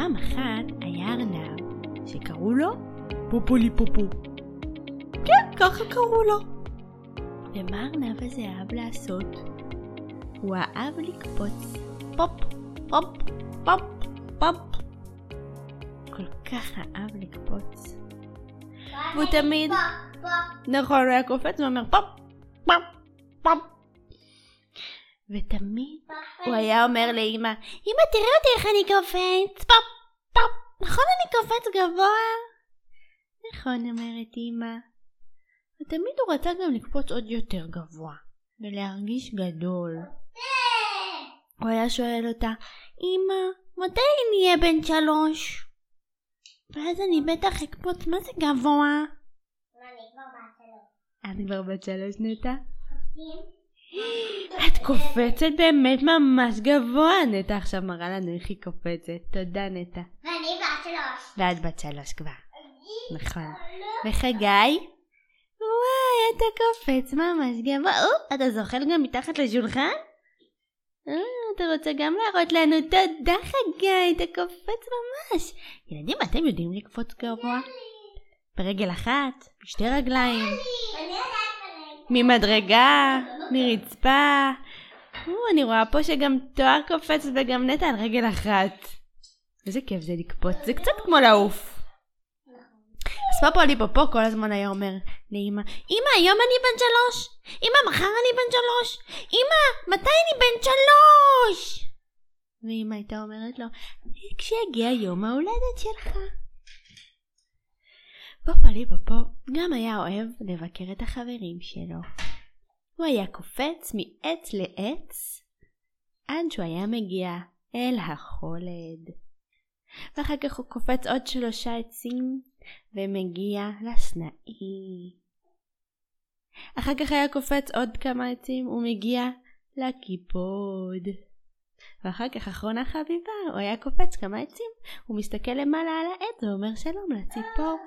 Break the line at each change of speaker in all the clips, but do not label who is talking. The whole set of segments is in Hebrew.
פעם אחת היה ארנב שקראו לו פופולי פופו. כן, ככה קראו לו. ומה הארנב הזה אהב לעשות? הוא אהב לקפוץ פופ, פופ, פופ, פופ. כל כך אהב לקפוץ. והוא תמיד, נכון, הוא היה קופץ ואומר פופ, פופ, פופ. ותמיד הוא היה אומר לאמא, אמא תראה אותי איך אני קופץ, פופ, פופ, נכון אני קופץ גבוה? נכון, אומרת אמא. ותמיד הוא רצה גם לקפוץ עוד יותר גבוה, ולהרגיש גדול. הוא היה שואל אותה, אמא, מתי אני אהיה בן שלוש? ואז אני בטח אקפוץ, מה זה גבוה? את כבר בת שלוש נטע? את קופצת באמת ממש גבוה, נטע עכשיו מראה לנו איך היא קופצת. תודה נטע.
ואני בת שלוש.
ואת בת שלוש כבר. נכון. וחגי? וואי, אתה קופץ ממש גבוה. או, אתה זוחל גם מתחת לשולחן? אה, אתה רוצה גם להראות לנו? תודה חגי, אתה קופץ ממש. ילדים, אתם יודעים לקפוץ גבוה? ברגל אחת, בשתי רגליים. ממדרגה, מרצפה. או, אני רואה פה שגם תואר קופץ וגם נטע על רגל אחת. איזה כיף זה לקפוץ, זה קצת כמו לעוף. אז פפו ליפופו כל הזמן היה אומר לאמא, אמא היום אני בן שלוש, אמא מחר אני בן שלוש, אמא מתי אני בן שלוש? ואמא הייתה אומרת לו, כשיגיע יום ההולדת שלך. פפו ליפופו גם היה אוהב לבקר את החברים שלו. הוא היה קופץ מעץ לעץ עד שהוא היה מגיע אל החולד. ואחר כך הוא קופץ עוד שלושה עצים ומגיע לסנאי. אחר כך היה קופץ עוד כמה עצים ומגיע לקיפוד. ואחר כך אחרונה חביבה, הוא היה קופץ כמה עצים, הוא מסתכל למעלה על העץ ואומר שלום לציפור.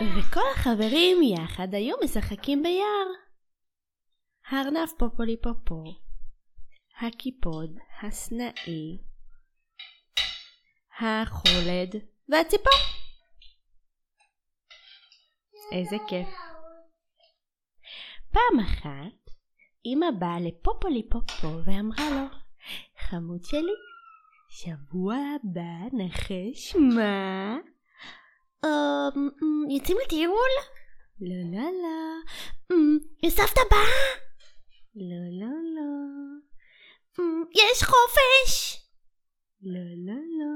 וכל החברים יחד היו משחקים ביער. הארנב פופולי פופו, הקיפוד, הסנאי, החולד והציפור. איזה כיף. פעם אחת אמא באה לפופולי פופו ואמרה לו, חמוד שלי, שבוע הבא נחש מה? אמ, אמ, יוצאים לטיול? לא לא לא. אמ, סבתא באה? לא לא לא. יש חופש? לא לא לא.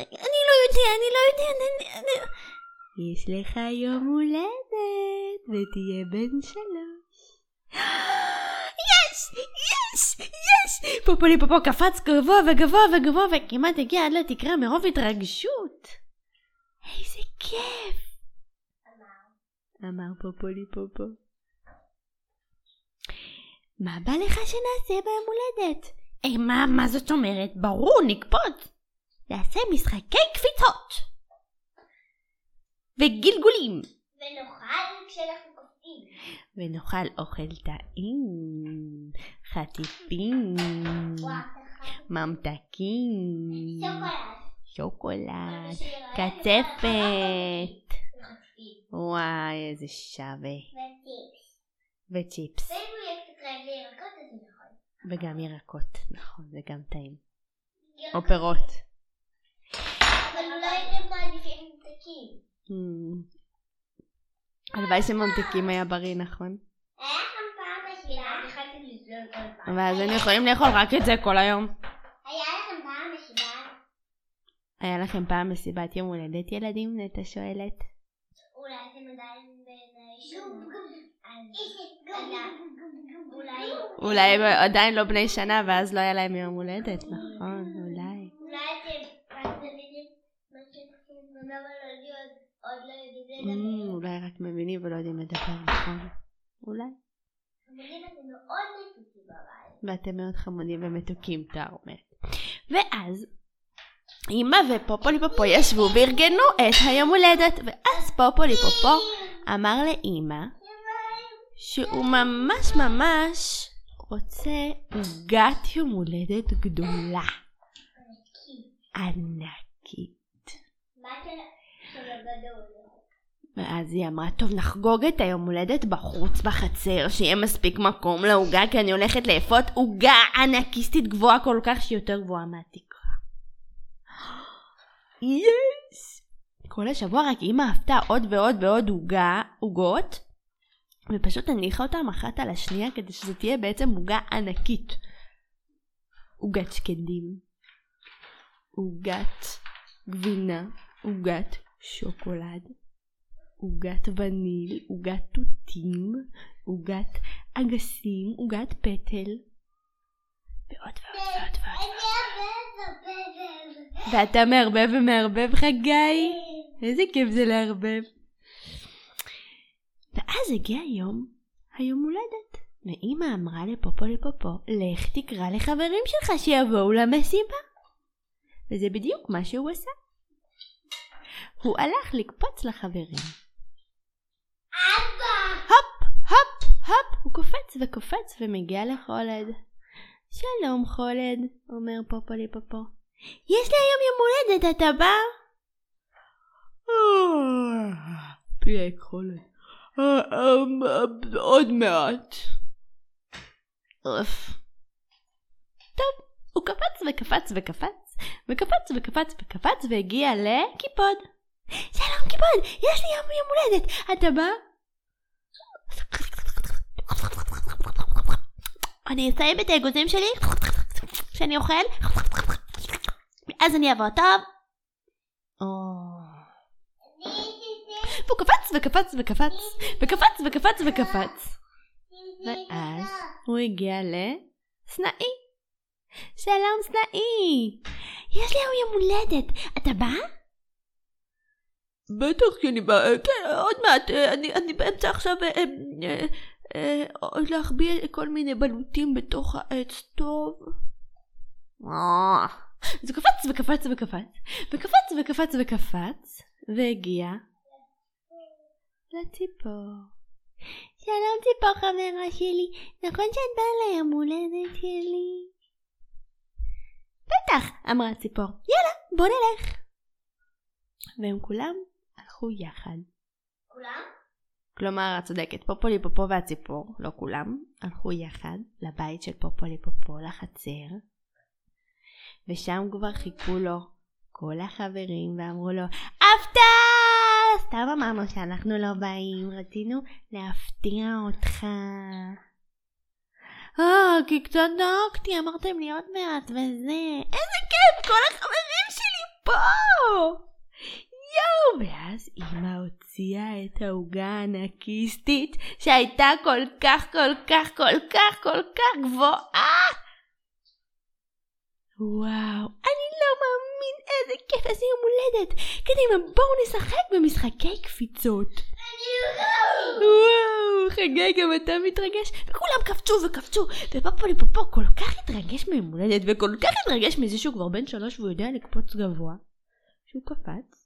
אני לא יודע, אני לא יודע. אני... יש לך יום הולדת ותהיה בן שלוש. יש! יש! יש! פופולי פופו קפץ גבוה וגבוה וגבוה וכמעט הגיע עד לתקרה מרוב התרגשות. כיף! אמר פופולי פופו. מה בא לך שנעשה ביום הולדת? אה, מה, מה זאת אומרת? ברור, נקפוץ. נעשה משחקי קפיצות. וגלגולים.
ונאכל כשאנחנו קופאים.
ונאכל אוכל טעים, חטיפים, ממתקים,
שוקולד.
שוקולד, קצפת. וואי, איזה שווה. וצ'יפס.
הוא יכול.
וגם ירקות, נכון, זה גם טעים. או. פירות.
אבל אולי אתם מעדיפים ממתקים.
Hmm. הלוואי שממתיקים היה בריא, נכון? ואז היינו יכולים לאכול רק את זה כל היום.
היה?
היה לכם פעם מסיבת יום הולדת ילדים? נטע שואלת.
אולי אתם עדיין אולי...
לא בני שנה ואז לא היה להם יום הולדת, נכון, אולי.
אולי אתם רק מבינים מה שאתם למה לא עוד- לא יודעים לדבר.
אולי רק מבינים ולא יודעים לדבר, נכון. אולי. ואתם מאוד חמודים ומתוקים, תואר אומרת. ואז אמא ופופולי פופו ישבו וארגנו את היום הולדת, ואז פופולי פופו אמר לאמא שהוא ממש ממש רוצה עוגת יום הולדת גדולה. ענקית. ואז היא אמרה, טוב, נחגוג את היום הולדת בחוץ בחצר, שיהיה מספיק מקום לעוגה, כי אני הולכת לאפות עוגה ענקיסטית גבוהה כל כך שהיא יותר גבוהה מהתיק. יס! כל השבוע רק אמא אהבתה עוד ועוד ועוד עוגה, עוגות, ופשוט הניחה אותם אחת על השנייה כדי שזו תהיה בעצם עוגה ענקית. עוגת שקדים, עוגת גבינה, עוגת שוקולד, עוגת וניל, עוגת תותים, עוגת אגסים, עוגת פטל, ועוד ועוד ועוד ועוד. ואתה מערבב ומערבב חגי? איזה כיף זה לערבב. ואז הגיע היום, היום הולדת, ואימא אמרה לפופו לפופו, לך תקרא לחברים שלך שיבואו למסיבה. וזה בדיוק מה שהוא עשה. הוא הלך לקפוץ לחברים. אבא! הופ, הופ, הופ! הוא קופץ וקופץ ומגיע לחולד. שלום חולד, אומר פופו לפופו. יש לי היום יום הולדת, אתה בא? פיהק חולד. עוד מעט. אוף. טוב, הוא קפץ וקפץ וקפץ, וקפץ וקפץ וקפץ והגיע לקיפוד. שלום קיפוד, יש לי יום יום הולדת, אתה בא? אני אסיים את האגוזים שלי, שאני אוכל, אז אני אעבור טוב. והוא קפץ וקפץ וקפץ, וקפץ וקפץ וקפץ. ואז הוא הגיע לסנאי. שלום סנאי! יש לי היום יום הולדת, אתה בא? בטח שאני בא, כן, עוד מעט, אה, אני באמצע עכשיו אה, אה, אה, להחביא כל מיני בלוטים בתוך העץ טוב. אה. אז הוא קפץ וקפץ וקפץ, וקפץ וקפץ וקפץ, והגיע לציפור. שלום ציפור חברה שלי, נכון שאת באה ליום הולדת שלי? בטח, אמרה הציפור, יאללה, בוא נלך. והם כולם הלכו יחד.
כולם?
כלומר, את צודקת, פופולי פופו והציפור, לא כולם, הלכו יחד לבית של פופולי פופו, לחצר, ושם כבר חיכו לו כל החברים ואמרו לו, הפתעה! סתם אמרנו שאנחנו לא באים, רצינו להפתיע אותך. אה, כי קצת דאגתי, אמרתם לי עוד מעט וזה. איזה כיף, כל החברים שלי פה! ואז אמא הוציאה את העוגה הענקיסטית שהייתה כל כך כל כך כל כך כל כך גבוהה. וואו, אני לא מאמין איזה כיף עשי יום הולדת. קדימה, בואו נשחק במשחקי קפיצות. לא. וואו, חגי גם אתה מתרגש? וכולם קפצו וקפצו, ופפולי פפו כל כך התרגש מיום הולדת, וכל כך התרגש מזה שהוא כבר בן שלוש והוא יודע לקפוץ גבוה, שהוא קפץ,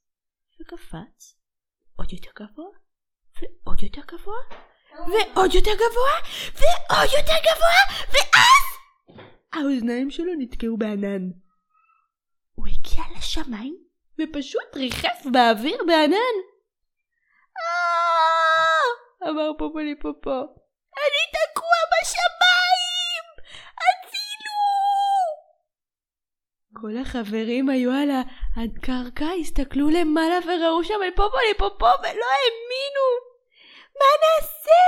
וקפץ עוד יותר גבוה, ועוד יותר גבוה, ועוד יותר גבוה, ועוד יותר גבוה, ואז האוזניים שלו נתקעו בענן. הוא הגיע לשמיים ופשוט ריחף באוויר בענן. אה, אמר פופולי פופו. כל החברים היו על הקרקע, הסתכלו למעלה וראו שם אל פופו לפופו ולא האמינו. מה נעשה?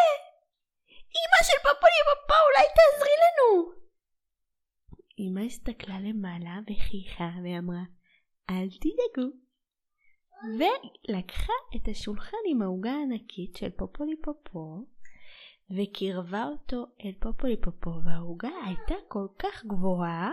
אמא של פופו לפופו, אולי תעזרי לנו! אמא הסתכלה למעלה וחייכה ואמרה, אל תדאגו. ולקחה את השולחן עם העוגה הענקית של פופו לפופו וקירבה אותו אל פופולי פופו והעוגה הייתה כל כך גבוהה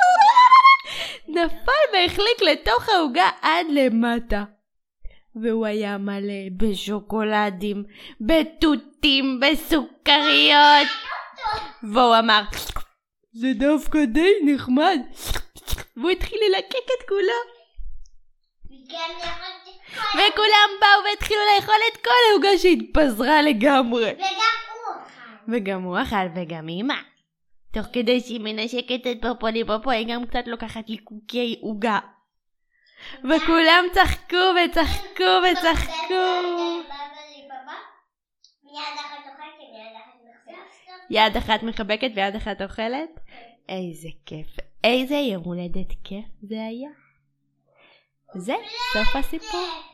נפל והחליק לתוך העוגה עד למטה. והוא היה מלא בשוקולדים, בתותים, בסוכריות. והוא אמר, זה דווקא די נחמד. והוא התחיל ללקק את כולו. וכולם באו והתחילו לאכול את כל העוגה שהתפזרה לגמרי.
וגם הוא אכל.
וגם הוא אכל וגם אמא. תוך כדי שהיא מנשקת את פופולי פופו, היא גם קצת לוקחת לי קוקי עוגה. וכולם צחקו וצחקו וצחקו. יד אחת מחבקת ויד אחת אוכלת? איזה כיף. איזה יום הולדת כיף זה היה. זה סוף הסיפור.